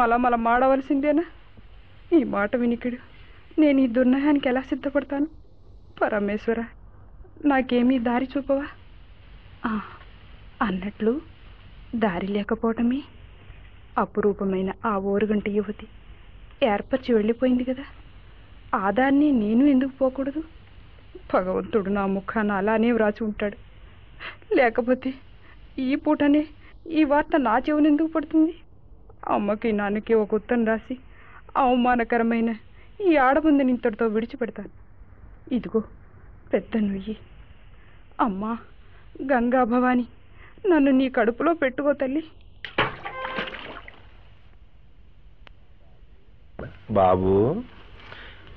మలమల మాడవలసిందేనా? ఈ మాట వినికిడు. నేను ఈ దుర్నయానికి ఎలా సిద్ధపడతాను? పరమేశ్వర నాకేమీ దారి చూపవా? అన్నట్లు దారి లేకపోవటమే అపురూపమైన ఆ ఓరుగంట యువతి. ఏర్పరిచి వెళ్ళిపోయింది కదా. ఆ దాన్ని నేను ఎందుకు పోకూడదు? భగవంతుడు నా ముఖాన అలానే వ్రాచి ఉంటాడు. లేకపోతే ఈ పూటనే ఈ వార్త నా చెవునెందుకు పడుతుంది? అమ్మకి నాన్నకి ఒక ఉత్తరం రాసి అవమానకరమైన ఈ ఆడముందని ఇంతటితో విడిచిపెడతాను. ఇదిగో పెద్ద నుయ్యి. అమ్మా గంగా భవాని నన్ను నీ కడుపులో పెట్టుకో తల్లి. బాబు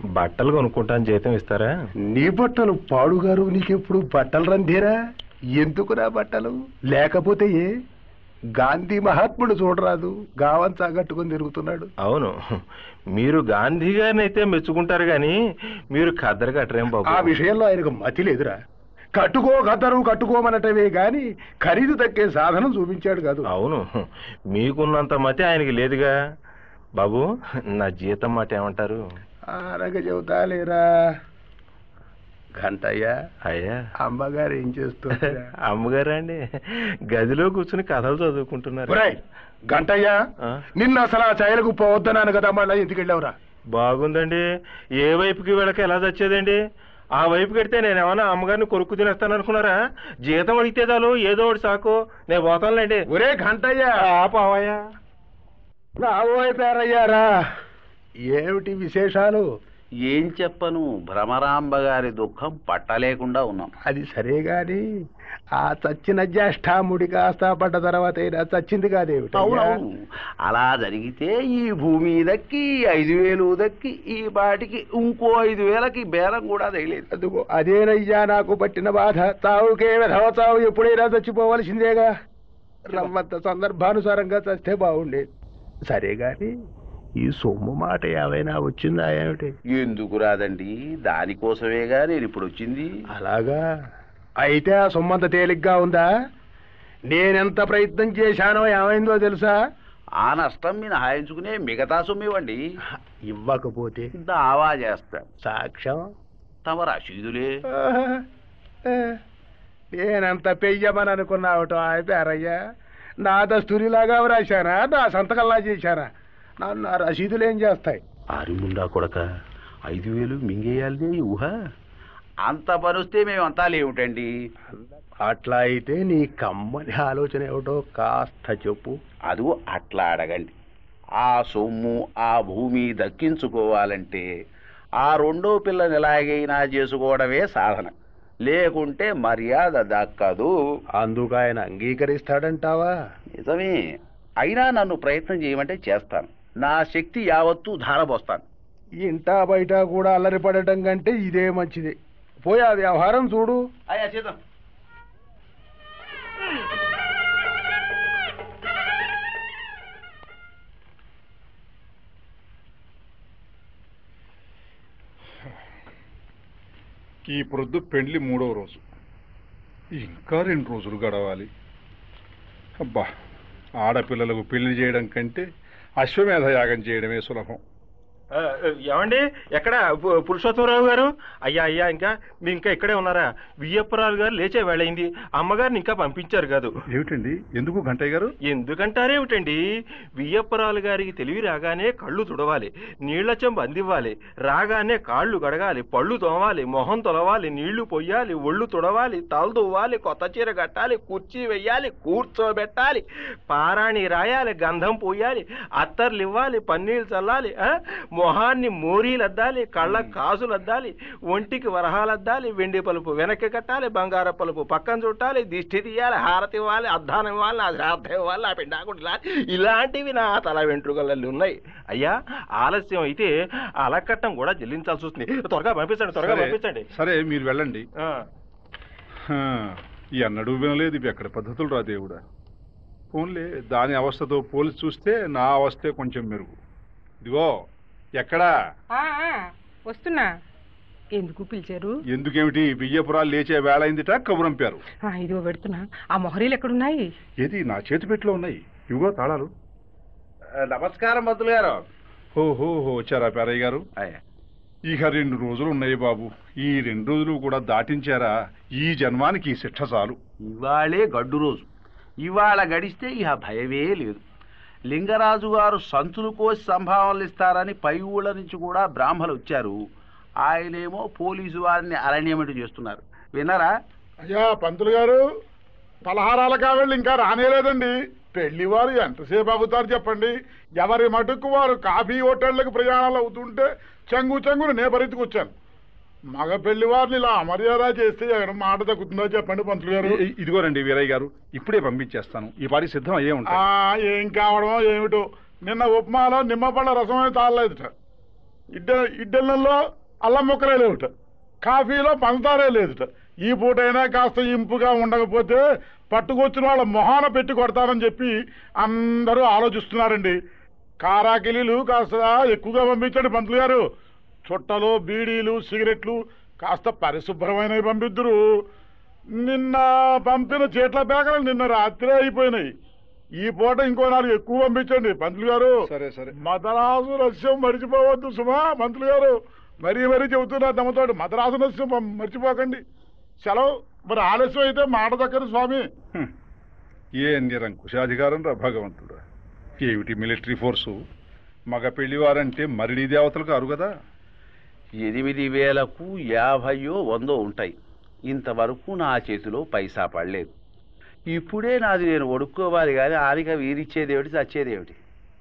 బట్టలు కొనుక్కుంటాను జీతం ఇస్తారా? నీ బట్టలు పాడుగారు నీకెప్పుడు బట్టలు రందేరా ఎందుకురా బట్టలు? లేకపోతే ఏ? గాంధీ మహాత్ముడు చూడరాదు. గావంతా కట్టుకొని తిరుగుతున్నాడు. అవును. మీరు గాంధీ గారిని అయితే మెచ్చుకుంటారు కానీ మీరు ఖద్దరు కట్టరేం ఆ బాబు విషయంలో ఆయనకు మతి లేదురా. కట్టుకో కద్దరు కట్టుకోమనటమే గాని ఖరీదు తక్కే సాధనం చూపించాడు కాదు. అవును. మీకున్నంత మతి ఆయనకి లేదుగా. బాబు నా జీతం మాట ఏమంటారు? ఆరగ చెబుతాలేరా. గంటయ్య అయ్యా. అమ్మగారు ఏం చేస్తుంది అమ్మగారు అండి గదిలో కూర్చుని కథలు చదువుకుంటున్నారు. గంటయ్య ఆ? నిన్న అసలు ఆ చయలకు పోవద్దన్నాను కదా మళ్ళీ ఎందుకు వెళ్ళావురా? బాగుందండి. ఏ వైపుకి వెళ్ళక ఎలా చచ్చేదండి? ఆ వైపు కడితే నేను ఏమన్నా అమ్మగారిని కొరుకు తినేస్తాను అనుకున్నారా? జీతం అడిగితే చాలు ఏదో ఒకటి సాకు. నేను పోతానులేండి. ఒరే గంటయ్య పావయ్యా. రాబోయే పేరయ్యారా ఏమిటి విశేషాలు? ఏం చెప్పను? భ్రమరాంబ గారి దుఃఖం పట్టలేకుండా ఉన్నాం. అది సరే గాని ఆ చచ్చిన జ్యేష్ఠాముడి కాస్త పడ్డ తర్వాత అయినా చచ్చింది కాదేమిటి అవునవును. అలా జరిగితే ఈ భూమి దక్కి ఐదు వేలు దక్కి ఈ బాటికి ఇంకో ఐదు వేలకి బేరం కూడా తగిలేదు. అదుగో అదేనయ్యా నాకు పట్టిన బాధ. చావుకే విధవ చావు ఎప్పుడైనా చచ్చిపోవలసిందేగా? రమ్మంత సందర్భానుసారంగా చస్తే బాగుండేది. సరే గాని ఈ సొమ్ము మాట ఏమైనా వచ్చిందా ఏమిటి? ఎందుకు రాదండి? దానికోసమేగా నేను ఇప్పుడు వచ్చింది. అలాగా? అయితే ఆ సొమ్మంత తేలిగ్గా ఉందా? నేనెంత ప్రయత్నం చేశానో ఏమైందో తెలుసా? ఆ నష్టం మీ హాయించుకునే మిగతా సొమ్ము ఇవ్వండి. ఇవ్వకపోతే? దావా చేస్తాం. సాక్ష్యం? తమ రసీదులే ఆ, నేనంత పెయ్యమని అనుకున్నావటం అయిపోయారయ్యా నా దస్తూరిలాగా వ్రాశానా నా సంతకల్లా చేశానా? నన్ను ఆ రసీదులు ఏం చేస్తాయి? అరిముండా కొడక ఐదు వేలు మింగేయాలి ఊహ? అంత పనిస్తే మేమంతా లేవుటండి. అట్లా అయితే నీ కమ్మని ఆలోచన ఏమిటో కాస్త చెప్పు. అదిగో అట్లా అడగండి. ఆ సొమ్ము ఆ భూమి దక్కించుకోవాలంటే ఆ రెండో పిల్లని ఎలాగైనా చేసుకోవడమే సాధన. లేకుంటే మర్యాద దక్కదు. అందుకు ఆయన అంగీకరిస్తాడంటావా? నిజమే. అయినా నన్ను ప్రయత్నం చేయమంటే చేస్తాను. నా శక్తి యావత్తూ ధారపోస్తాను ఇంటా బయట కూడా అల్లరి పడటం కంటే ఇదే మంచిది. పోయి ఆ వ్యవహారం చూడు. అయ్యా చేద్దాం. ఈ ప్రొద్దు పెండ్లి మూడవ రోజు. ఇంకా రెండు రోజులు గడవాలి. అబ్బా ఆడపిల్లలకు పెళ్ళి చేయడం కంటే అశ్వమేధ యాగం చేయడమే సులభం. ఏమండి? ఎక్కడ? పురుషోత్తమరావు గారు? అయ్యా అయ్యా ఇంకా మీ ఇంకా ఇక్కడే ఉన్నారా? వియ్యప్పరావు గారు లేచే వేళయింది అమ్మగారిని ఇంకా పంపించారు కాదు. ఏమిటండి? ఎందుకు గంటయ్య గారు? ఎందుకంటారేమిటండి వియ్యప్పరాలు గారికి తెలివి రాగానే కళ్ళు తుడవాలి నీళ్ళ చెంబు అందివ్వాలి రాగానే కాళ్ళు గడగాలి పళ్ళు తోమాలి మొహం తొలవాలి నీళ్ళు పొయ్యాలి ఒళ్ళు తుడవాలి తల దువ్వాలి కొత్త చీర కట్టాలి కుర్చీ వెయ్యాలి కూర్చోబెట్టాలి పారాణి రాయాలి గంధం పోయాలి అత్తర్లు ఇవ్వాలి పన్నీళ్ళు చల్లాలి? మొహాన్ని మోరీలు అద్దాలి కళ్ళ కాసులు అద్దాలి ఒంటికి వరహాలు అద్దాలి వెండి పలుపు వెనక్కి కట్టాలి బంగార పలుపు పక్కన చుట్టాలి దిష్టి తీయాలి హారతి ఇవ్వాలి అద్దానం ఇవ్వాలి నా శ్రాద్ధం ఇవ్వాలి నా పిండాకుడు ఇలాంటివి నా తల వెంట్రుకలಲ್ಲಿ ఉన్నాయి. అయ్యా ఆలస్యం అయితే అలకట్టం కూడా చెల్లించాల్సి వస్తుంది. త్వరగా పంపించండి త్వరగా పంపించండి. సరే మీరు వెళ్ళండి. ఈ అన్నడు వినలేదు ఇవి ఎక్కడ పద్ధతులు రా దేవుడా. ఫోన్లే దాని అవస్థతో పోల్చి చూస్తే నా అవస్థే కొంచెం మెరుగు. ఇదిగో ఎక్కడా? ఆ, ఆ, వస్తున్నా. ఎందుకు పిలిచారు? ఎందుకేమిటి? బియ్యపురాలు లేచే వేళ అయిందిట కబురంపారు ఆ, ఇదిగో పెడుతున్నా. ఆ మొహరీలు ఎక్కడున్నాయి? ఏది? నా చేతి పెట్టిలో ఉన్నాయి. ఇవిగో తాళాలు. నమస్కారం మంత్రులు గారు. ఓహో వచ్చారా పేరయ్య గారు? అయ్యా ఇక రెండు రోజులు ఉన్నాయి బాబు. ఈ రెండు రోజులు కూడా దాటించారా? ఈ జన్మానికి ఈ శిక్ష చాలు. ఇవాళే గడ్డు రోజు. ఇవాళ గడిస్తే ఇక భయమే లేదు. లింగరాజు గారు సంతులు కోసి సంభావనలు ఇస్తారని పై ఊళ్ళ నుంచి కూడా బ్రాహ్మలు వచ్చారు. ఆయనేమో పోలీసు వారిని అరణ్యమిటి చేస్తున్నారు. విన్నారా? అయ్యా పంతులు గారు పలహారాల కావెళ్ళు ఇంకా రానేలేదండి. పెళ్ళి వారు ఎంతసేపు అవుతారు చెప్పండి. ఎవరి మటుకు వారు కాఫీ హోటళ్ళకు ప్రయాణాలు అవుతుంటే చెంగు చెంగును నే వచ్చాను. మగ పెళ్ళి వారిని ఇలా అమర్యాద చేస్తే ఎవరి మాట తగ్గుతుందో చెప్పండి పంతులు గారు. ఇదిగోనండి వీరయ్య గారు ఇప్పుడే పంపించేస్తాను. ఈ పాటి సిద్ధం అయ్యే ఆ, ఉంటాయి ఏం కావడమో ఏమిటో. నిన్న ఉప్మాలో నిమ్మపళ్ళ రసమే తాగలేదుట. ఇడ్డ ఇడ్డలలో అల్లం ముక్కలే లేవుట. కాఫీలో పంచదారే లేదుట. ఈ పూటైనా కాస్త ఇంపుగా ఉండకపోతే పట్టుకొచ్చిన వాళ్ళ మొహాన పెట్టి కొడతారని చెప్పి అందరూ ఆలోచిస్తున్నారండి. కారాకిలీలు కాస్త ఎక్కువగా పంపించండి పంతులు గారు. చుట్టలు బీడీలు సిగరెట్లు కాస్త పరిశుభ్రమైనవి పంపిద్దురు. నిన్న పంపిన చీట్ల పేకలు నిన్న రాత్రే అయిపోయినాయి. ఈ పూట ఇంకో నాలుగు ఎక్కువ పంపించండి. పంతులు గారు సరే సరే. మదరాసు రస్యం మర్చిపోవద్దు సుమా మంత్రులు గారు. మరీ మరీ చెబుతున్నా తమతోటి మదరాసు రస్యం పం- మర్చిపోకండి. సెలవు మరి ఆలస్యం అయితే మాట దక్కరు స్వామి. ఏ నిరంకుశాధికారం రా భగవంతుడా? ఏమిటి మిలిటరీ ఫోర్సు? మగ పెళ్ళివారంటే మరిడి దేవతలు కారు కదా ఎనిమిది వేలకు యాభయో వందో ఉంటాయి. ఇంతవరకు నా చేతిలో పైసా పడలేదు. ఇప్పుడే నాది నేను ఒడుక్కోవాలి కానీ ఆనక వీరిచ్చేదేమిటి చచ్చేదేమిటి?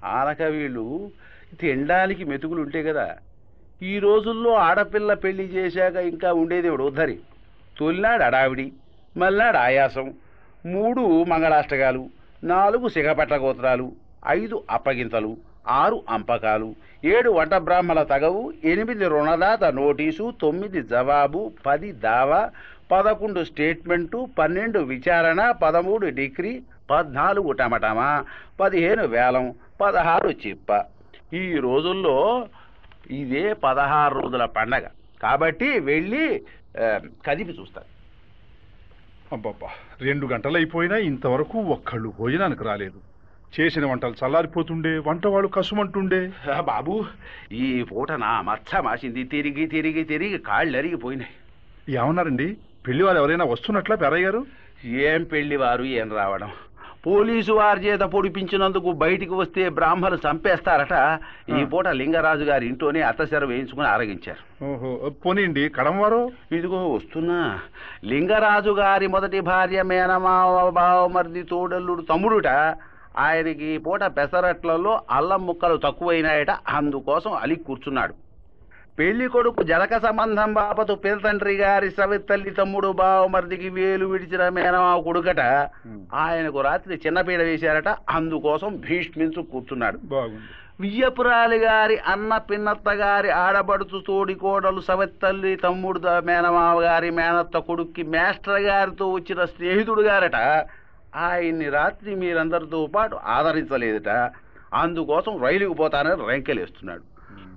ఆనక వీళ్ళు తినడానికి మెతుకులు ఉంటాయి కదా. ఈ రోజుల్లో ఆడపిల్ల పెళ్ళి చేశాక ఇంకా ఉండేదేవిడు ఉద్ధరి తొలినాడు అడావిడి మల్నాడు ఆయాసం మూడు మంగళాష్టకాలు నాలుగు సిగపట్ల గోత్రాలు ఐదు అప్పగింతలు ఆరు అంపకాలు ఏడు వంట బ్రాహ్మణ తగవు ఎనిమిది రుణదాత నోటీసు తొమ్మిది జవాబు పది దావా పదకొండు స్టేట్మెంటు పన్నెండు విచారణ పదమూడు డిగ్రీ పద్నాలుగు టమటమా పదిహేను వేలం పదహారు చిప్ప. ఈ రోజుల్లో ఇదే పదహారు రోజుల పండగ. కాబట్టి వెళ్ళి కదిపి చూస్తారు. అబ్బబ్బా రెండు గంటలైపోయినా ఇంతవరకు ఒక్కళ్ళు భోజనానికి రాలేదు. చేసిన వంటలు చల్లారిపోతుండే వంట వాళ్ళు కసుమంటుండే. బాబు ఈ పూట నా మచ్చ మాసింది తిరిగి తిరిగి తిరిగి కాళ్ళు అరిగిపోయినాయి. ఏమన్నారండి? పెళ్ళివారు ఎవరైనా వస్తున్నట్లా పెరయ్య గారు? ఏం పెళ్ళి వారు ఏం రావడం? పోలీసు వారి చేత పొడిపించినందుకు బయటికి వస్తే బ్రాహ్మలు చంపేస్తారట. ఈ పూట లింగరాజు గారి ఇంట్లోనే అత్తసెర వేయించుకుని ఆరగించారు. ఓహో పోనీండి కడంవారు ఇదిగో వస్తున్నా. లింగరాజు గారి మొదటి భార్య మేనమావ బావమర్ది తోడల్లుడు తమ్ముడుట. ఆయనకి ఈ పూట పెసరట్లలో అల్లం ముక్కలు తక్కువైనాయట. అందుకోసం అలి కూర్చున్నాడు. పెళ్ళి కొడుకు జలక సంబంధం బాపతు పిల్లతండ్రి గారి సవితల్లి తమ్ముడు బావమర్దికి వేలు విడిచిన మేనమావ కొడుకట ఆయనకు రాత్రి చిన్నపీడ వేశారట. అందుకోసం భీష్మించు కూర్చున్నాడు. వియ్యపురాలి గారి అన్న పిన్నత్త గారి ఆడబడుచు తోడి కోడలు సవెత్తల్లి తమ్ముడు మేనమావ గారి మేనత్త కొడుక్కి మేస్టర్ గారితో వచ్చిన స్నేహితుడు గారట. ఆయన్ని రాత్రి మీరందరితో పాటు ఆదరించలేదట. అందుకోసం రైలుకు పోతానని రంకెలేస్తున్నాడు.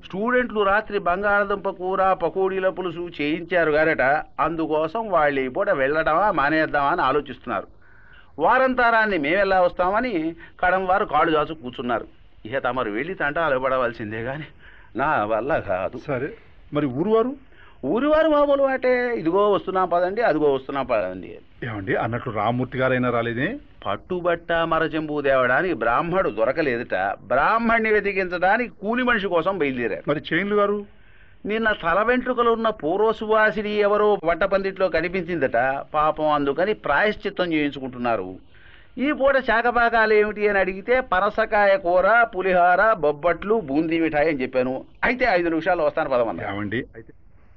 స్టూడెంట్లు రాత్రి బంగాళదుంప కూర పకోడీల పులుసు చేయించారు గారట. అందుకోసం వాళ్ళు ఈ పూట వెళ్ళడమా మానేద్దామా అని ఆలోచిస్తున్నారు. వారంతారాన్ని మేమెలా వస్తామని కడం వారు కాళ్ళు దాచు కూర్చున్నారు. ఇక తమరు వెళ్ళి తంటాలు పడవలసిందే గాని నా వల్ల కాదు. సరే మరి ఊరువారు ఊరివారు మామూలు అంటే ఇదిగో వస్తున్నాం పదండి అదిగో వస్తున్నాం పదండి. ఏమండి? అన్నట్లు రామ్మూర్తి గారైనా రాలేదే? పట్టుబట్ట మరచెంపు తేవడానికి బ్రాహ్మడు దొరకలేదుట. బ్రాహ్మణ్ణి వెతికించడానికి కూలి మనిషి కోసం బయలుదేరారు. మరి చైన్లు గారు? నిన్న తల వెంట్రుకలు ఉన్న పూర్వసువాసిని ఎవరో వంట పందిట్లో కనిపించిందట. పాపం అందుకని ప్రాయశ్చిత్తం చేయించుకుంటున్నారు. ఈ పూట శాకపాకాలు ఏమిటి అని అడిగితే పనసకాయ కూర పులిహార బొబ్బట్లు బూందీ మిఠాయి అని చెప్పాను. అయితే ఐదు నిమిషాలు వస్తాను పదమన్నా. ఏమండి? అయితే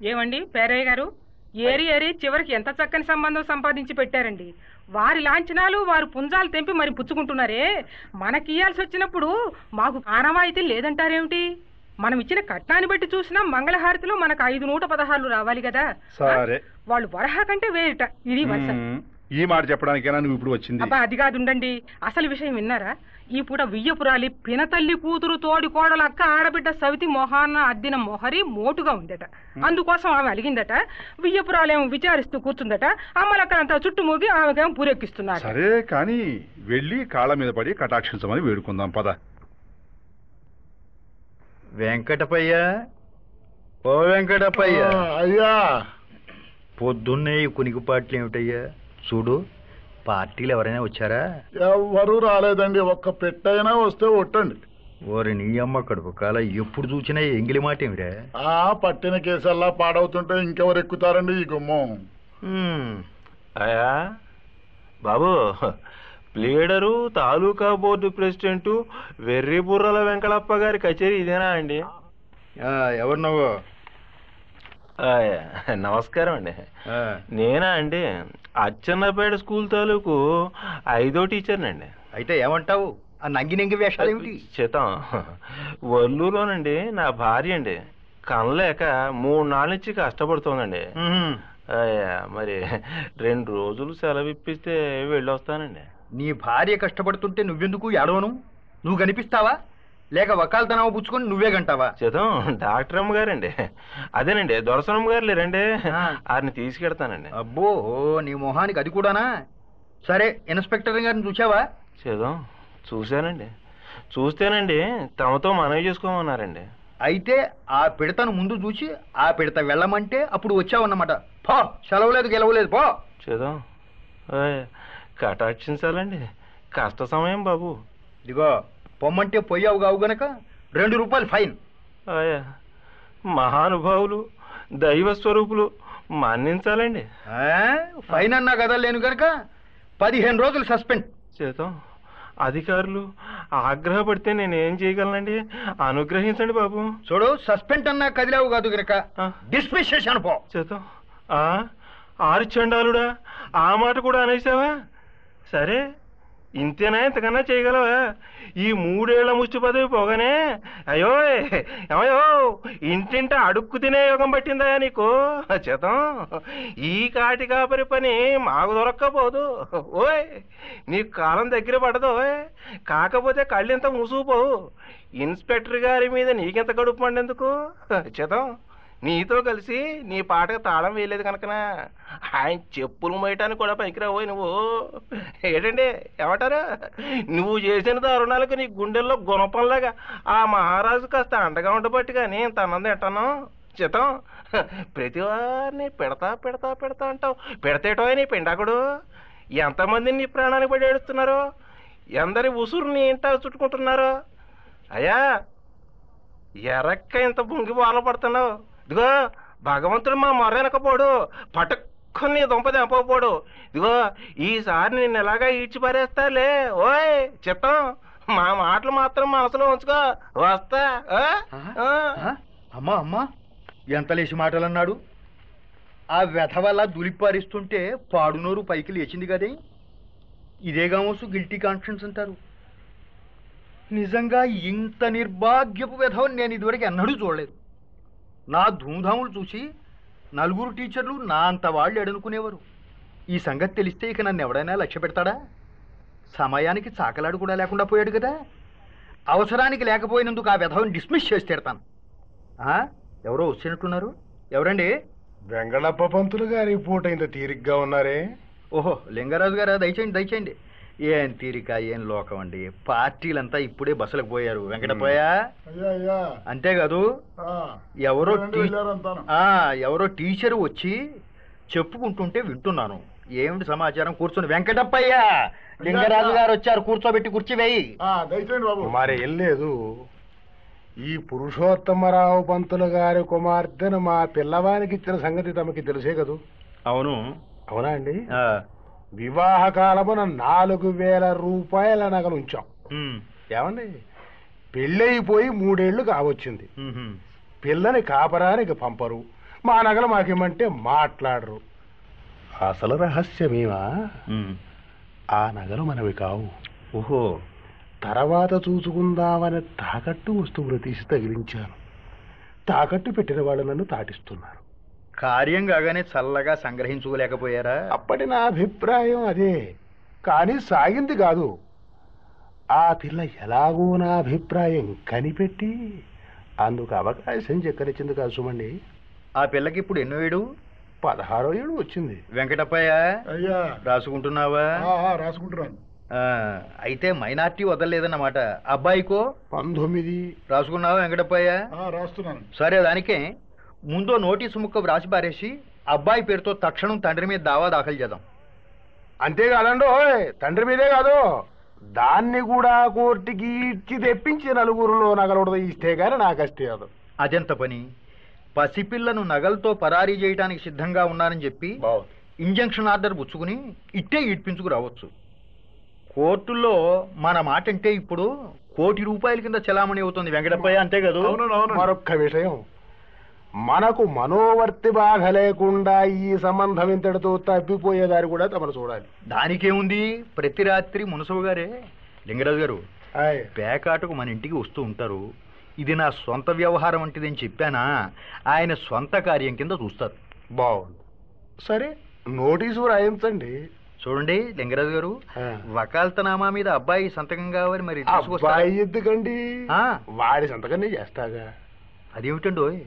ఏమండి? పేరయ్య గారు? ఏరి ఏరి చివరికి ఎంత చక్కని సంబంధం సంపాదించి పెట్టారండి? వారి లాంఛనాలు వారు పుంజాలు తెంపి మరి పుచ్చుకుంటున్నారే? మనకి ఇయ్యాల్సి వచ్చినప్పుడు మాకు ఆనవాయితీ లేదంటారేమిటి? మనం ఇచ్చిన కట్నాన్ని బట్టి చూసినా మంగళహారతిలో మనకు ఐదు నూట పదహారులు రావాలి కదా సరే. వాళ్ళు వరహ కంటే వేరుట. ఇది వరుస. ఈ మాట చెప్పడానికైనా నువ్వు ఇప్పుడు వచ్చింది. అబ్బా అది కాదు ఉండండి అసలు విషయం విన్నారా? ఈ పూట వియ్యపురాలి పినతల్లి కూతురు తోడి కోడలు అక్క ఆడబిడ్డ సవితి మొహాన్న అద్దిన మొహరి మోటుగా ఉందట. అందుకోసం ఆమె అలిగిందట. వియ్యపురాలేమో విచారిస్తూ కూర్చుందట. అమ్మలక్కలంతా చుట్టుమూగి ఆమెకేమో పూరెక్కిస్తున్నారు సరే కానీ వెళ్ళి కాళ్ళ మీద పడి కటాక్షించమని వేడుకుందాం పద. వెంకటపయ్య? ఓ వెంకటపయ్య. అయ్యా. పొద్దున్నే కునికిపాట్లు ఏమిటయ్యా? చూడు. పార్టీలు ఎవరైనా వచ్చారా? ఎవ్వరూ రాలేదండి. ఒక్క పెట్టైనా వస్తే ఒట్టండి. ఓరి నీ అమ్మ కడుపు కాల ఎప్పుడు చూసినా ఎంగిలి మాట ఏమిరా? ఆ పట్టిన కేసల్లా పాడవుతుంటే ఇంకెవరు ఎక్కుతారండి ఈ గుమ్మం? అయా బాబు ప్లేడరు తాలూకా బోర్డు ప్రెసిడెంట్ వెర్రి బుర్రల వెంకటప్ప గారి కచేరీ ఇదేనా అండి? ఆ, ఎవరు నువ్వు? నమస్కారం అండి. నేనా అండి? అచ్చన్నపేట స్కూల్ తాలూకు ఐదో టీచర్నండి. అయితే ఏమంటావు? ఆ నంగి నంగి వేషాలు ఏమిటి చేతం. వల్లూరులోనండి నా భార్య అండి. కనలేక మూడు నాళ్ళ నుంచి కష్టపడుతోందండి. మరి రెండు రోజులు సెలవు ఇప్పిస్తే వెళ్ళొస్తానండి. నీ భార్య కష్టపడుతుంటే నువ్వెందుకు ఏడవను? నువ్వు కనిపిస్తావా? లేక వకాలతనామా పుచ్చుకొని నువ్వే గంటావా? చేతం డాక్టర్ అమ్మ గారండి అదేనండి దొరసనమ్మ గారు లేరండి ఆ. వారిని తీసుకెడతానండి. అబ్బో నీ మొహానికి అది కూడానా? సరే ఇన్స్పెక్టర్ గారిని చూసావా చేద్దాం చూశానండి. చూస్తేనండి తమతో మనవి చేసుకోమన్నారండి. అయితే ఆ పిడతను ముందు చూసి ఆ పిడత వెళ్ళమంటే అప్పుడు వచ్చావన్నమాట. పో సెలవులేదు గెలవలేదు పో. ఆయ్, కటాక్షించాలండి. కష్ట సమయం బాబు. ఇదిగో పొమ్మంటే పొయ్యావు కావు గనక రెండు రూపాయలు ఫైన్. మహానుభావులు దైవ స్వరూపులు మన్నించాలండి ఫైన్ అన్నా కదా లేను గనక పదిహేను రోజులు సస్పెండ్. చేద్దాం అధికారులు ఆగ్రహపడితే నేనేం చేయగలనండి? అనుగ్రహించండి బాబు. చూడు సస్పెండ్ అన్నా కదిలావు కాదు గనక. డిస్మిస్ చేశాను పో ఆ ఆరు చండాలుడా ఆ మాట కూడా అనేసావా? సరే ఇంతేనా? ఇంతకన్నా చేయగలవా? ఈ మూడేళ్ళ ముష్టి పదవి పోగానే అయ్యో ఏమయ్యో ఇంటింట అడుక్కు తినే యోగం పట్టిందా నీకు? చేతం ఈ కాటి కాపరి పని మాకు దొరక్కపోదు. ఓయ్ నీకు కాలం దగ్గర పడదు కాకపోతే కళ్ళింత ముసుగుపోవు. ఇన్స్పెక్టర్ గారి మీద నీకెంత గడుపు పండేందుకు చేతం. నీతో కలిసి నీ పాటకు తాళం వేయలేదు కనుకనా. ఆయన చెప్పులు మోయటానికి కూడా పనికిరావు నువ్వు. ఏంటండి ఏమంటారు? నువ్వు చేసిన దారుణాలకు నీ గుండెల్లో గుణపంలాగా ఆ మహారాజు కాస్త అండగా ఉండబట్టి కానీ తనంది ఎట్టాను? చితం ప్రతి వారిని పెడతా పెడతా పెడతా అంటావు. పెడతేటో నీ పిండాకుడు. ఎంతమందిని నీ ప్రాణానికి పడి ఏడుస్తున్నారు? ఎందరి ఉసురు నీ చుట్టుకుంటున్నారు? అయ్యా ఎరక్క ఇంత బుంగి బాల పడుతున్నావు. ఇదిగో భగవంతుడు మా మొరెనకపోడు పట్టుకొని నీ దుంప తెంపకపోడు. ఇదిగో ఈసారి నిన్ను ఎలాగా ఈడ్చి పారేస్తాలే ఓయ్ చిత్తం మా మాటలు మాత్రం మనసులో ఉంచుకో. వస్తా? అమ్మా అమ్మా ఎంత లేచి మాటలు అన్నాడు ఆ వ్యథ వల్ల దులిపారిస్తుంటే పాడునోరు పైకి లేచింది కదే. ఇదే కావచ్చు గిల్టీ కాన్ఫిడెన్స్ అంటారు. నిజంగా ఇంత నిర్భాగ్యపు వ్యధవని నేను ఇదివరకు ఎన్నడూ చూడలేదు. నా ధూమ్ధాములు చూసి నలుగురు టీచర్లు నా అంత వాళ్ళు ఎడనుకునేవారు ఈ సంగతి తెలిస్తే ఇక నన్ను ఎవడైనా లక్ష్య పెడతాడా? సమయానికి చాకలాడు కూడా లేకుండా పోయాడు కదా. అవసరానికి లేకపోయినందుకు ఆ వ్యధవని డిస్మిస్ చేసి తిడతాను? ఎవరో వచ్చినట్టున్నారు ఎవరండి? వెంగళప్ప పంతులు గారి పూట ఇంత తీరిగ్గా ఉన్నారే. ఓహో లింగరాజు గారా? దయచేయండి దయచేయండి. ఏం తీరిక ఏం లోకం అండి? పార్టీలంతా ఇప్పుడే బస్సులకు పోయారు. వెంకటపోయా అయ్యా అయ్యా. అంతేకాదు ఆ, ఎవరో ఎవరో టీచర్ వచ్చి చెప్పుకుంటుంటే వింటున్నాను. ఏమిటి సమాచారం? కూర్చొని. వెంకటప్పయ్య లింగరాజు గారు వచ్చారు. కూర్చోబెట్టి కుర్చీ వేయి. ఆ, దయచేయండి బాబు. మరేం లేదు. ఈ పురుషోత్తమరావు పంతులు గారి కుమార్తెను మా పిల్లవానికి ఇచ్చిన సంగతి తమకి తెలిసే కదూ? అవును. అవునా అండి? వివాహ కాలమున నాలుగు వేల రూపాయల నగలు ఉంచాం. ఉమ్, ఏమండి? పెళ్ళయిపోయి మూడేళ్ళు కావచ్చింది. పిల్లని కాపరానికి పంపరు. మా నగలు మాకేమంటే మాట్లాడరు. అసలు రహస్యమేమా. ఆ నగలు మనవి కావు. ఓహో. తర్వాత చూసుకుందామని తాకట్టు వస్తువులు తీసి తగిలించాను. తాకట్టు పెట్టిన వాళ్ళు నన్ను తాటిస్తున్నారు. కార్యం కాగానే చల్లగా సంగ్రహించుకోలేకపోయారా? అప్పటి నా అభిప్రాయం అదే. కానీ సాగింది కాదు. ఆ పిల్ల ఎలాగో నా అభిప్రాయం కనిపెట్టి అందుకు అవకాశం చెక్కరిచ్చింది కాదు సుమండి. ఆ పిల్లకి ఇప్పుడు ఎన్నో ఏడు? పదహారో ఏడు వచ్చింది. వెంకటప్పయ్య అయ్యా. రాసుకుంటున్నావా? ఆ, ఆ, రాసుకుంటున్నాను. ఆ, అయితే మైనార్టీ వదలలేదన్నమాట. అబ్బాయికో? పంతొమ్మిది. రాసుకున్నావా వెంకటప్పయ్య? ఆ, రాస్తున్నాను. సరే దానికే. ముందో నోటీసు ముక్క వ్రాసి పారేసి అబ్బాయి పేరుతో తక్షణం తండ్రి మీద దావా దాఖలు చేద్దాం. అంతేకాదండి ఓయ్ తండ్రి మీదే కాదు. దాన్ని కూడా కోర్టుకి ఇచ్చి తెప్పించి నలుగురిలో నగలుడద. ఇస్తే గానీ నాకు అస్తే కాదు. అదెంత పని? పసిపిల్లను నగలతో పరారీ చేయడానికి సిద్ధంగా ఉన్నానని చెప్పి ఇంజంక్షన్ ఆర్డర్ పుచ్చుకుని ఇట్టే ఈడ్పించుకు రావచ్చు. కోర్టులో మన మాట అంటే ఇప్పుడు కోటి రూపాయల కింద చలామణి అవుతుంది వెంకటప్పయ్య అంతే కదా మరొక్క విషయం. మనకు మనోవర్తి బాధ లేకుండా ఈ సంబంధం ఇంతటితో తప్పిపోయేదారి కూడా తమరు చూడాలి. దానికేముంది? ప్రతి రాత్రి మునసబు గారే. లింగరాజు గారు ఆయ్. పేకాటకు మన ఇంటికి వస్తూ ఉంటారు. ఇది నా సొంత వ్యవహారం వంటిదని చెప్పానా? ఆయన సొంత కార్యం కింద చూస్తారు. బాగుంది సరే నోటీసు రాయించండి. చూడండి లింగరాజు గారు. వకాల్తనామా మీద అబ్బాయి సంతకం కావాలి మరి ఎందుకండి. వాడి సంతకం చేస్తాగా. అదేమిటండి?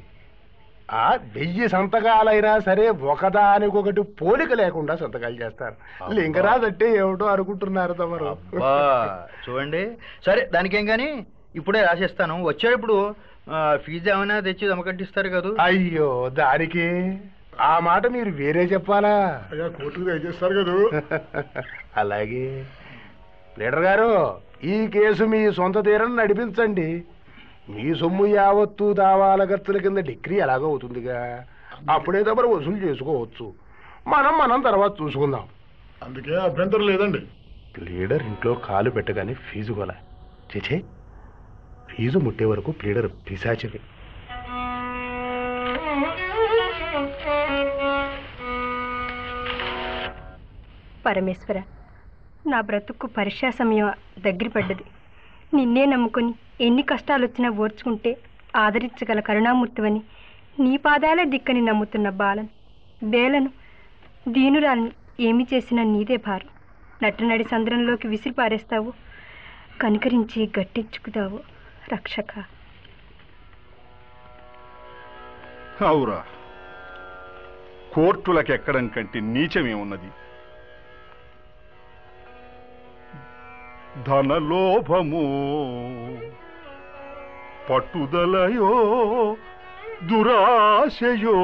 ఆ వెయ్యి సంతకాలైనా సరే ఒకదానికొకటి పోలిక లేకుండా సంతకాలు చేస్తారు. లింగరాజు అంటే ఏమిటో అనుకుంటున్నారు తమరు. చూడండి. సరే దానికేం కానీ ఇప్పుడే రాసేస్తాను. వచ్చేటప్పుడు ఫీజు ఏమైనా తెచ్చి దమకట్టిస్తారు కదా? అయ్యో దానికి. ఆ మాట మీరు వేరే చెప్పాలా? అయ్యా కోర్టుకు దయచేస్తారు కదా? అలాగే. లీడర్ గారు ఈ కేసు మీ సొంత తీరని నడిపించండి. మీ సొమ్ము యావత్తు దావాల ఖర్చుల కింద డిగ్రీ ఎలాగో అవుతుందిగా? అప్పుడే తమరు వసూలు చేసుకోవచ్చు. మనం మనం తర్వాత చూసుకుందాం. అందుకే అభ్యంతరం లేదండి. ప్లీడర్ ఇంట్లో కాలు పెట్టగానే ఫీజు కొల చేచే ఫీజు ముట్టే వరకు ప్లీడర్ పిశాచిని పరమేశ్వర నా బ్రతుక్కు పరీక్షా సమయం దగ్గర పడ్డది. నిన్నే నమ్ముకొని ఎన్ని కష్టాలు వచ్చినా ఓర్చుకుంటే ఆదరించగల కరుణామూర్తివని నీ పాదాలే దిక్కని నమ్ముతున్న బాలను. బేలను దీనురాల్ని ఏమి చేసినా నీదే భారం. నటనడి సంద్రంలోకి విసిరి పారేస్తావు కనికరించి గట్టించుకుతావు రక్షక. అవురా. కోర్టులకు ఎక్కడం కంటే నీచమేమున్నది? ధనలోభము పట్టుదలయో దురాశయో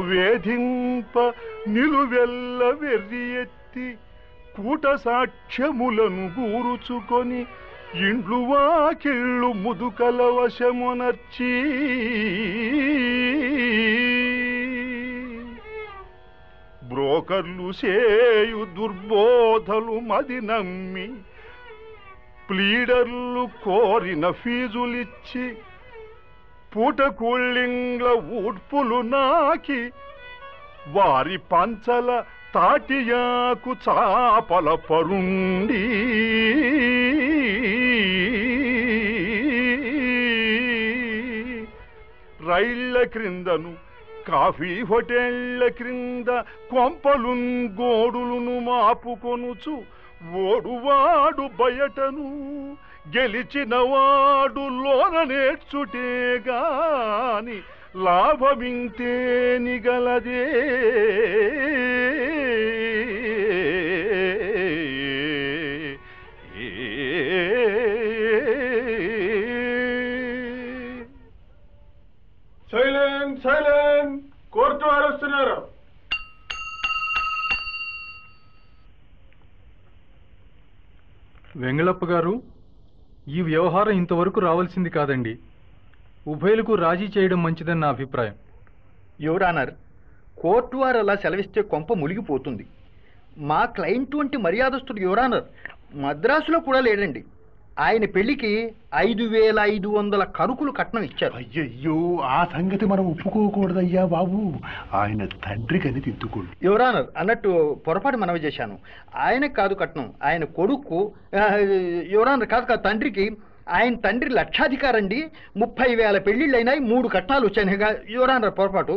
వేధింప నిలువెల్ల వెర్రి ఎత్తి కూట సాక్ష్యములను గూరుచుకొని ఇండ్లు వాకిళ్ళు ముదుకల వశమునర్చి. బ్రోకర్లు సేయు దుర్బోధలు మది నమ్మి ప్లీడర్లు కోరిన ఫీజులిచ్చి పూట కూళ్ళింగ్ల ఊడ్పులు నాకి వారి పంచల తాటియాకు చాపల పరుండి. రైళ్ళ క్రిందను కాఫీ హోటళ్ళ క్రింద కొంపలున్ గోడులును మాపుకొనుచు ఓడువాడు బయటను గెలిచినవాడు లోన నేర్చుటే గాని లాభమింతేని గలదే సైలెంట్ సైలెంట్. కోర్టు వారు వస్తున్నారు. వెంగళప్ప గారు ఈ వ్యవహారం ఇంతవరకు రావాల్సింది కాదండి. ఉభయులకు రాజీ చేయడం మంచిదని నా అభిప్రాయం. యువరానర్ కోర్టు వారు అలా సెలవిస్తే కొంప మునిగిపోతుంది మా క్లయింట్ వంటి మర్యాదస్తుడు యువరానర్ మద్రాసులో కూడా లేడండి. ఆయన పెళ్ళికి ఐదు వేల ఐదు వందల కరుకులు కట్నం ఇచ్చారు. అయ్యయ్యో ఆ సంగతి మనం ఒప్పుకోకూడదయ్యా బాబు. ఆయన తండ్రి కని తిద్దుకోండి యువరానర్ అన్నట్టు పొరపాటు మనవి చేశాను. ఆయనకు కాదు కట్నం ఆయన కొడుకు యువరానర్ కాదు కాదు తండ్రికి. ఆయన తండ్రి లక్షాధికారండి ముప్పై వేల పెళ్ళిళ్ళు అయినాయి మూడు కట్నాలు వచ్చాయి. యువరానర్ పొరపాటు.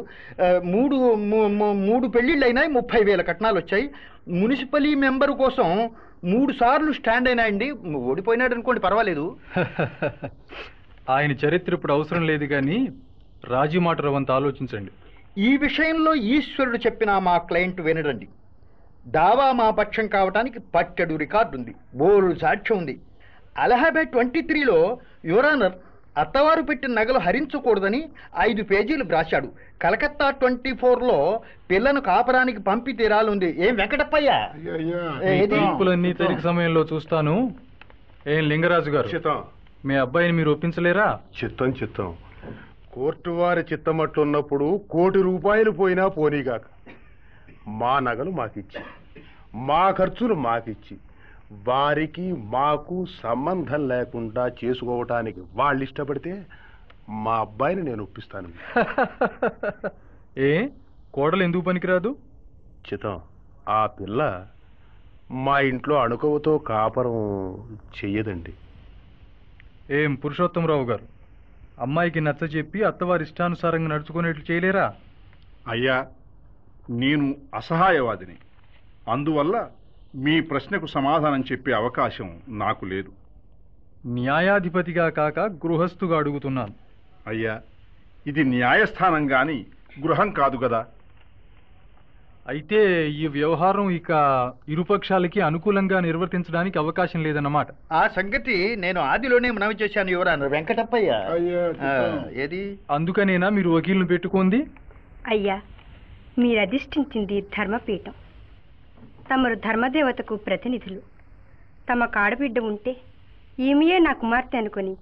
మూడు మూడు పెళ్ళిళ్ళు అయినాయి ముప్పై వేల కట్నాలు వచ్చాయి. మున్సిపలీ మెంబర్ కోసం మూడు సార్లు స్టాండ్ అయినాయండి. ఓడిపోయినాడు అనుకోండి పర్వాలేదు. ఆయన చరిత్ర ఇప్పుడు అవసరం లేదు కానీ రాజీ మాట రవంత ఆలోచించండి. ఈ విషయంలో ఈశ్వరుడు చెప్పిన మా క్లయింట్ వినడండి. దావా మా పక్షం కావటానికి పట్టెడు రికార్డు ఉంది బోరు సాక్ష్యం ఉంది. అలహాబాద్ ట్వంటీ త్రీలో యువరానర్ అత్తవారు పెట్టిన నగలు హరించకూడదని ఐదు పేజీలు రాశాడు కలకత్తా ట్వంటీ ఫోర్లో పిల్లను కాపరానికి పంపి తీరాలుంది. ఏం వెంకటప్పయ్య? సమయంలో చూస్తాను. ఏం లింగరాజు గారు? చిత్తం. మీ అబ్బాయిని మీరు ఒప్పించలేరా? చిత్తం చిత్తం. కోర్టు వారి చిత్తమట్టున్నప్పుడు కోటి రూపాయలు పోయినా పోనీగాక. మా నగలు మాకిచ్చి మా ఖర్చులు మాకిచ్చి వారికి మాకు సంబంధం లేకుండా చేసుకోవటానికి వాళ్ళు ఇష్టపడితే మా అబ్బాయిని నేను ఒప్పిస్తాను. ఏ? కోడలు ఎందుకు పనికిరాదు? చిత్తం ఆ పిల్ల మా ఇంట్లో అణుకువతో కాపరం చెయ్యదండి. ఏం పురుషోత్తమరావు గారు? అమ్మాయికి నచ్చ చెప్పి అత్తవారి ఇష్టానుసారంగా నడుచుకునేట్లు చేయలేరా? అయ్యా నేను అసహాయవాదిని. అందువల్ల మీ ప్రశ్నకు సమాధానం చెప్పే అవకాశం నాకు లేదు. న్యాయాధిపతిగా కాక గృహస్థుగా అడుగుతున్నాను. అయ్యా ఇది న్యాయస్థానం గాని గృహం కాదు కదా అయితే ఈ వ్యవహారం ఇక ఇరుపక్షాలకి అనుకూలంగా నిర్వర్తించడానికి అవకాశం లేదన్నమాట. ఆ సంగతి నేను ఆదిలోనే మనవి చేశాను యువరానర్ వెంకటప్పయ్య. ఏది? అందుకనేనా మీరు వకీల్ని పెట్టుకుంది? అయ్యా మీరు అధిష్ఠించింది ధర్మపీఠం. తమరు ధర్మదేవతకు ప్రతినిధులు. తమ కాడబిడ్డ ఉంటే ఈమెయే నా కుమార్తె అనుకొని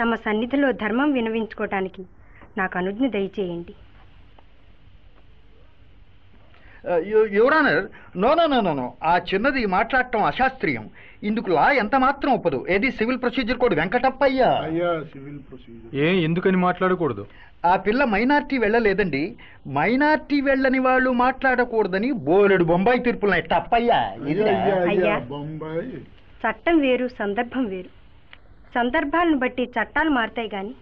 తమ సన్నిధిలో ధర్మం వినవించుకోవటానికి నాకు అనుజ్ఞ దయచేయండి. Your honour no no no no no ఆ చిన్నది మాట్లాడటం అశాస్త్రీయం. ఇందుకు లా ఎంత మాత్రం ఒప్పదు. ఏది సివిల్ ప్రొసీజర్ కోడ్ వెంకటప్పయ్య? అయ్యా సివిల్ ప్రొసీజర్. ఏ ఎందుకని మాట్లాడకూడదు? ఆ పిల్ల మైనార్టీ వెళ్ళలేదండి. మైనార్టీ వెళ్ళని వాళ్ళు మాట్లాడకూడదని బోలెడు బొంబాయి తీర్పులున్నాయి. తప్పయ్యా చట్టం వేరు సందర్భం వేరు. సందర్భాలను బట్టి చట్టాలు మారుతాయి కానీ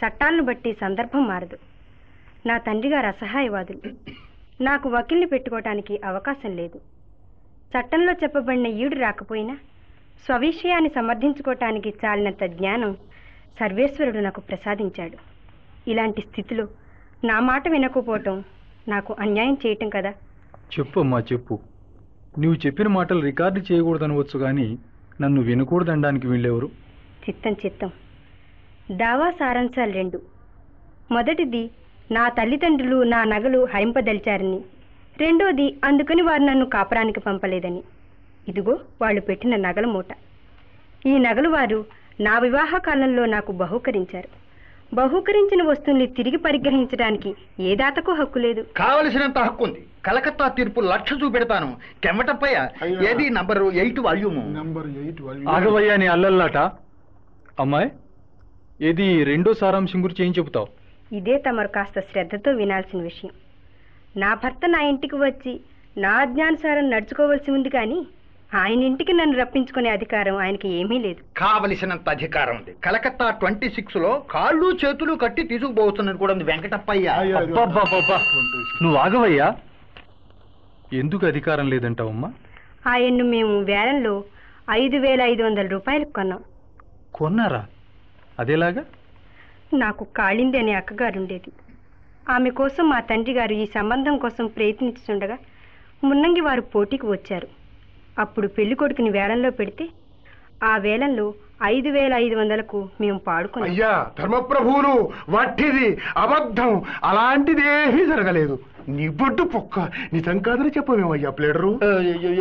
చట్టాలను బట్టి సందర్భం మారదు. నా తండ్రి గారు అసహాయవాదులు. నాకు వకీల్ని పెట్టుకోవటానికి అవకాశం లేదు. చట్టంలో చెప్పబడిన ఈడు రాకపోయినా స్వవిషయాన్ని సమర్థించుకోవటానికి చాలినంత జ్ఞానం సర్వేశ్వరుడు నాకు ప్రసాదించాడు. ఇలాంటి స్థితిలో నా మాట వినకపోవటం నాకు అన్యాయం చేయటం కదా? చెప్పు అమ్మా చెప్పు. నువ్వు చెప్పిన మాటలు రికార్డు చేయకూడదనవచ్చు కానీ నన్ను వినకూడదనడానికి వీళ్ళెవరు? చిత్తం చిత్తం. దావా సారాంశాలు రెండు. మొదటిది నా తల్లిదండ్రులు నా నగలు హరింపదలిచారని. రెండోది అందుకని వారు నన్ను కాపరానికి పంపలేదని. ఇదిగో వాళ్ళు పెట్టిన నగల మూట. ఈ నగలు వారు నా వివాహ కాలంలో నాకు బహూకరించారు. బహూకరించిన వస్తువుల్ని తిరిగి పరిగ్రహించడానికి ఏ దాతకు హక్కు లేదు. కావలసినంత హక్కు ఉంది కలకత్తా తీర్పు లక్ష చూపెడతాను. కెమ్మటప్పయ్య. ఏది number eight volume? Number eight ఆగవయ్యా అల్లల్లాట. అమ్మాయి ఏది రెండో సారాంశం గురించి ఏం చెబుతావు? ఇదే తమరు కాస్త శ్రద్ధతో వినాల్సిన విషయం. నా భర్త నా ఇంటికి వచ్చి నా అజ్ఞానుసారం నడుచుకోవలసి ఉంది కానీ ఆయన ఇంటికి నన్ను రప్పించుకునే అధికారం ఆయనకి ఏమీ లేదు. కావలసినంత అధికారం ఉంది. కలకత్తా ట్వంటీ సిక్స్లో కాళ్ళు చేతులు కట్టి తీసుకుపోతున్నది కూడా ఉంది వెంకటప్పయ్య. నువ్వు ఆగవయ్యా. ఎందుకు అధికారం లేదంటావమ్మా? ఆయన్ను మేము వేలంలో ఐదు వేల ఐదు వందల రూపాయలకు కొన్నాం. కొన్నారా? అదేలాగా? నాకు కాళింది అనే అక్కగారు ఉండేది ఆమె కోసం మా తండ్రి గారు ఈ సంబంధం కోసం ప్రయత్నించుండగా మున్నంగి వారు పోటీకి వచ్చారు. అప్పుడు పెళ్ళి కొడుకుని వేలంలో పెడితే ఆ వేలంలో ఐదు వేల ఐదు వందలకు మేము పాడుకున్నాం. అయ్యా ధర్మప్రభువులు వట్టిది అబద్ధం. అలాంటిదేమీ జరగలేదు. నీ బొడ్డు పొక్క నిజం కాదని చెప్పమేమయ్యా ప్లేడరు?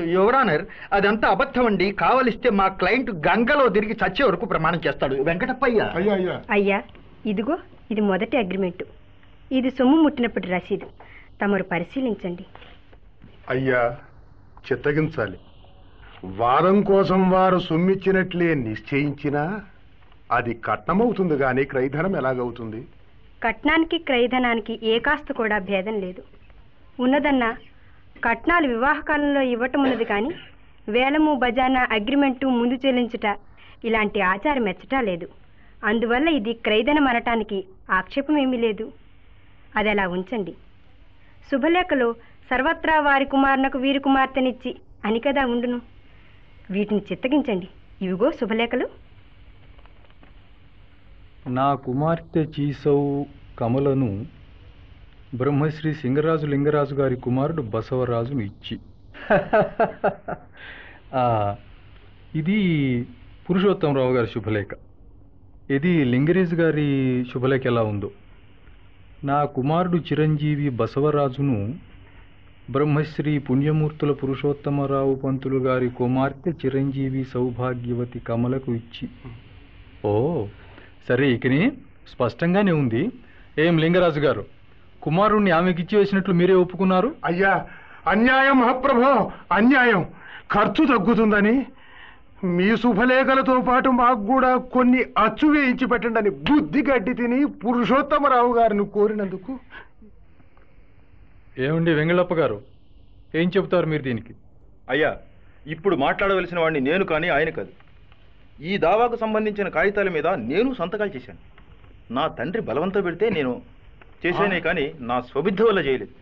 యువరానర్ అదంతా అబద్ధం అండి. కావలిస్తే మా క్లయింట్ గంగలో తిరిగి చచ్చే వరకు ప్రమాణం చేస్తాడు. వెంకటప్పయ్య. అయ్యా అయ్యా. అయ్యా ఇదిగో ఇది మొదటి అగ్రిమెంటు. ఇది సొమ్ము ముట్టినప్పటి రసీదు. తమరు పరిశీలించండి. అయ్యా చిత్తగించాలి. వాదం కోసం వారు సొమ్మిచ్చినట్లే నిశ్చయించినా అది కట్నమవుతుంది కానీ క్రైధనం ఎలాగవుతుంది? కట్నానికి క్రయధనానికి ఏ కాస్త కూడా భేదం లేదు. ఉన్నదన్నా కట్నాలు వివాహ కాలంలో ఇవ్వటం ఉన్నది కానీ వేలము బజానా అగ్రిమెంటు ముందు చెల్లించుట ఇలాంటి ఆచారం ఎచ్చటా లేదు. అందువల్ల ఇది క్రయధనం అనటానికి ఆక్షేపం ఏమీ లేదు. అది అలా ఉంచండి. శుభలేఖలో సర్వత్రా వారి కుమారునకు వీరి కుమార్తెనిచ్చి అని కదా ఉండును. వీటిని చిత్తగించండి. ఇవిగో శుభలేఖలు. నా కుమార్తె చీసౌ కమలను బ్రహ్మశ్రీ సింగరాజు లింగరాజు గారి కుమారుడు బసవరాజును ఇచ్చి. ఆ, ఇది పురుషోత్తమరావు గారి శుభలేఖ. ఇది లింగరేజ్ గారి శుభలేఖ ఎలా ఉందో. నా కుమారుడు చిరంజీవి బసవరాజును బ్రహ్మశ్రీ పుణ్యమూర్తుల పురుషోత్తమరావు పంతులు గారి కుమార్తె చిరంజీవి సౌభాగ్యవతి కమలకు ఇచ్చి. ఓ సరే ఇకని స్పష్టంగానే ఉంది. ఏం లింగరాజు గారు కుమారుణ్ణి ఆమెకిచ్చి వేసినట్లు మీరే ఒప్పుకున్నారు? అయ్యా అన్యాయం మహాప్రభో అన్యాయం. ఖర్చు తగ్గుతుందని మీ శుభలేఖలతో పాటు మాకు కూడా కొన్ని అచ్చు వేయించి పెట్టండి అని బుద్ధి గడ్డి తిని పురుషోత్తమరావు గారిని కోరినందుకు. ఏమండి వెంగళప్ప గారు? ఏం చెబుతారు మీరు దీనికి? అయ్యా ఇప్పుడు మాట్లాడవలసిన వాడిని నేను కానీ ఆయన కాదు. ఈ దావాకు సంబంధించిన కాగితాల మీద నేను సంతకాలు చేశాను. నా తండ్రి బలవంతం పెడితే నేను చేశానే కానీ నా స్వబుద్ధి వల్ల చేయలేదు.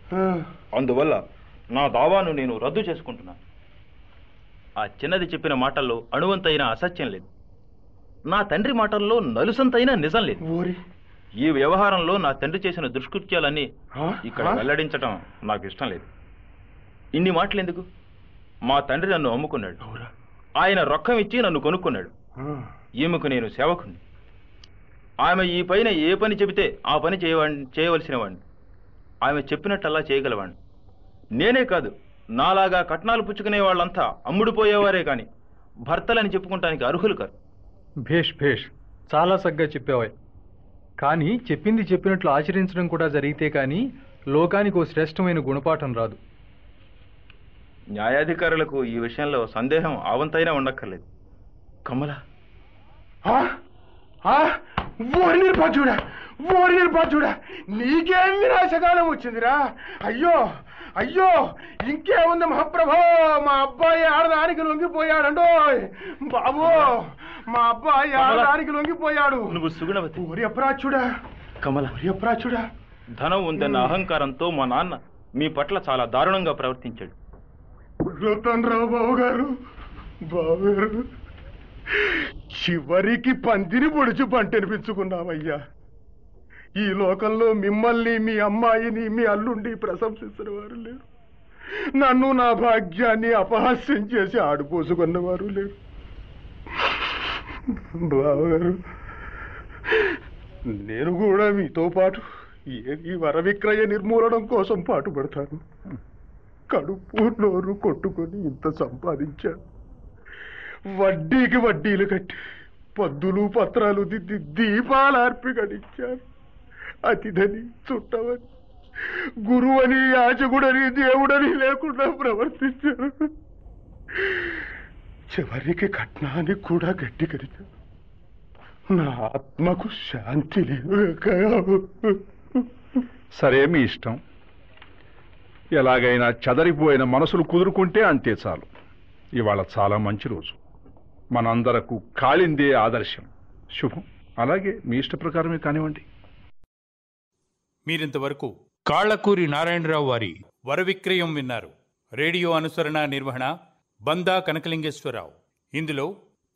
అందువల్ల నా దావాను నేను రద్దు చేసుకుంటున్నాను. ఆ చిన్నది చెప్పిన మాటల్లో అణువంతైన అసత్యం లేదు. నా తండ్రి మాటల్లో నలుసంతైన నిజం లేదు. ఈ వ్యవహారంలో నా తండ్రి చేసిన దుష్కృత్యాలన్నీ? ఇక్కడ? వెల్లడించటం నాకు ఇష్టం లేదు. ఇన్ని మాటలు ఎందుకు మా తండ్రి నన్ను అమ్ముకున్నాడు? ఆయన రొక్కం ఇచ్చి నన్ను కొనుక్కున్నాడు. ఈమెకు నేను సేవకుని ఆమె ఈ పైన ఏ పని చెబితే ఆ పని చేయవాడిని చేయవలసిన వాడిని ఆమె చెప్పినట్టల్లా చేయగలవాడిని నేనే కాదు నాలాగా కట్నాలు పుచ్చుకునే వాళ్ళంతా అమ్ముడుపోయేవారే కానీ భర్తలని చెప్పుకుంటానికి అర్హులు కాదు భేష్ భేష్ చాలా సగ్గా చెప్పావా కానీ చెప్పింది చెప్పినట్లు ఆచరించడం కూడా జరిగితే కానీ లోకానికి ఓ శ్రేష్టమైన గుణపాఠం రాదు. న్యాయాధికారులకు ఈ విషయంలో సందేహం ఆవంతైనా ఉండక్కర్లేదు. కమల? ఓరి ఓరి నిర్భాగ్యుడా? నీకేం వినాశకాలం వచ్చిందిరా? అయ్యో అయ్యో ఇంకేముంది మహాప్రభో. మా అబ్బాయి ఆడదానికి లొంగిపోయాడండో. బాబు మా అబ్బాయి ఆడదానికి లొంగిపోయాడు. నువ్వు సుగుణవతి. ఓరి అప్రాచుడా కమల. ఓరి అప్రాచుడా ధనం ఉందన్న అహంకారంతో మా నాన్న మీ పట్ల చాలా దారుణంగా ప్రవర్తించాడు. రావు బాబు గారు బాబు గారు చివరికి పందిని పొడిచి పంటనిపించుకున్నామయ్యా ఈ లోకంలో మిమ్మల్ని మీ అమ్మాయిని మీ అల్లుండి ప్రశంసించిన వారు లేరు. నన్ను నా భాగ్యాన్ని అపహాస్యం చేసి ఆడిపోసుకున్నవారు లేరు. బావగారు నేను కూడా మీతో పాటు ఈ- ఈ వర విక్రయ నిర్మూలనం కోసం పాటుపడతాను. కడుపు నోరు కొట్టుకొని ఇంత సంపాదించాను. వడ్డీకి వడ్డీలు కట్టి పద్దులు పత్రాలు దిద్ది దీపాలు అర్పి గడించాను. అతిథని చుట్టవని గురువని యాచకుడని దేవుడని లేకుండా ప్రవర్తించారు చివరికి కట్నానికి కూడా గట్టికరిచారు నా ఆత్మకు శాంతి లేదు సరే మీ ఇష్టం. ఎలాగైనా చదరిపోయిన మనసులు కుదురుకుంటే అంతే చాలు. ఇవాళ చాలా మంచి రోజు. మనందరకు కాళిందే ఆదర్శం. శుభం. అలాగే మీ ఇష్ట ప్రకారమే కానివ్వండి. మీరింతవరకు కాళ్ళకూరి నారాయణరావు వారి వరవిక్రయం విన్నారు. రేడియో అనుసరణ నిర్వహణ బందా కనకలింగేశ్వరరావు. ఇందులో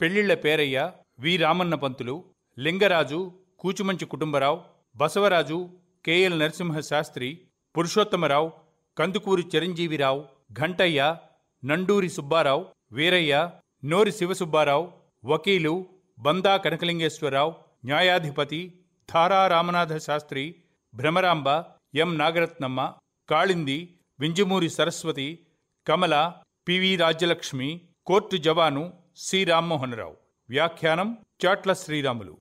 పెళ్ళిళ్ళ పేరయ్య వి రామన్న పంతులు లింగరాజు కూచుమంచి కుటుంబరావు బసవరాజు కెఎల్ నరసింహ శాస్త్రి పురుషోత్తమరావు కందుకూరి చిరంజీవిరావు ఘంటయ్య నండూరి సుబ్బారావు వీరయ్య నోరి శివసుబ్బారావు వకీలు బందా కనకలింగేశ్వరరావు న్యాయాధిపతి Dhara Ramanatha Sastry Bhramaramba M. Nagaratnamma Kalindi Vinjamuri Saraswathi Kamala PV Rajyalakshmi court జవాను సి. రామ్మోహనరావు. వ్యాఖ్యానం చాట్ల శ్రీరాములు.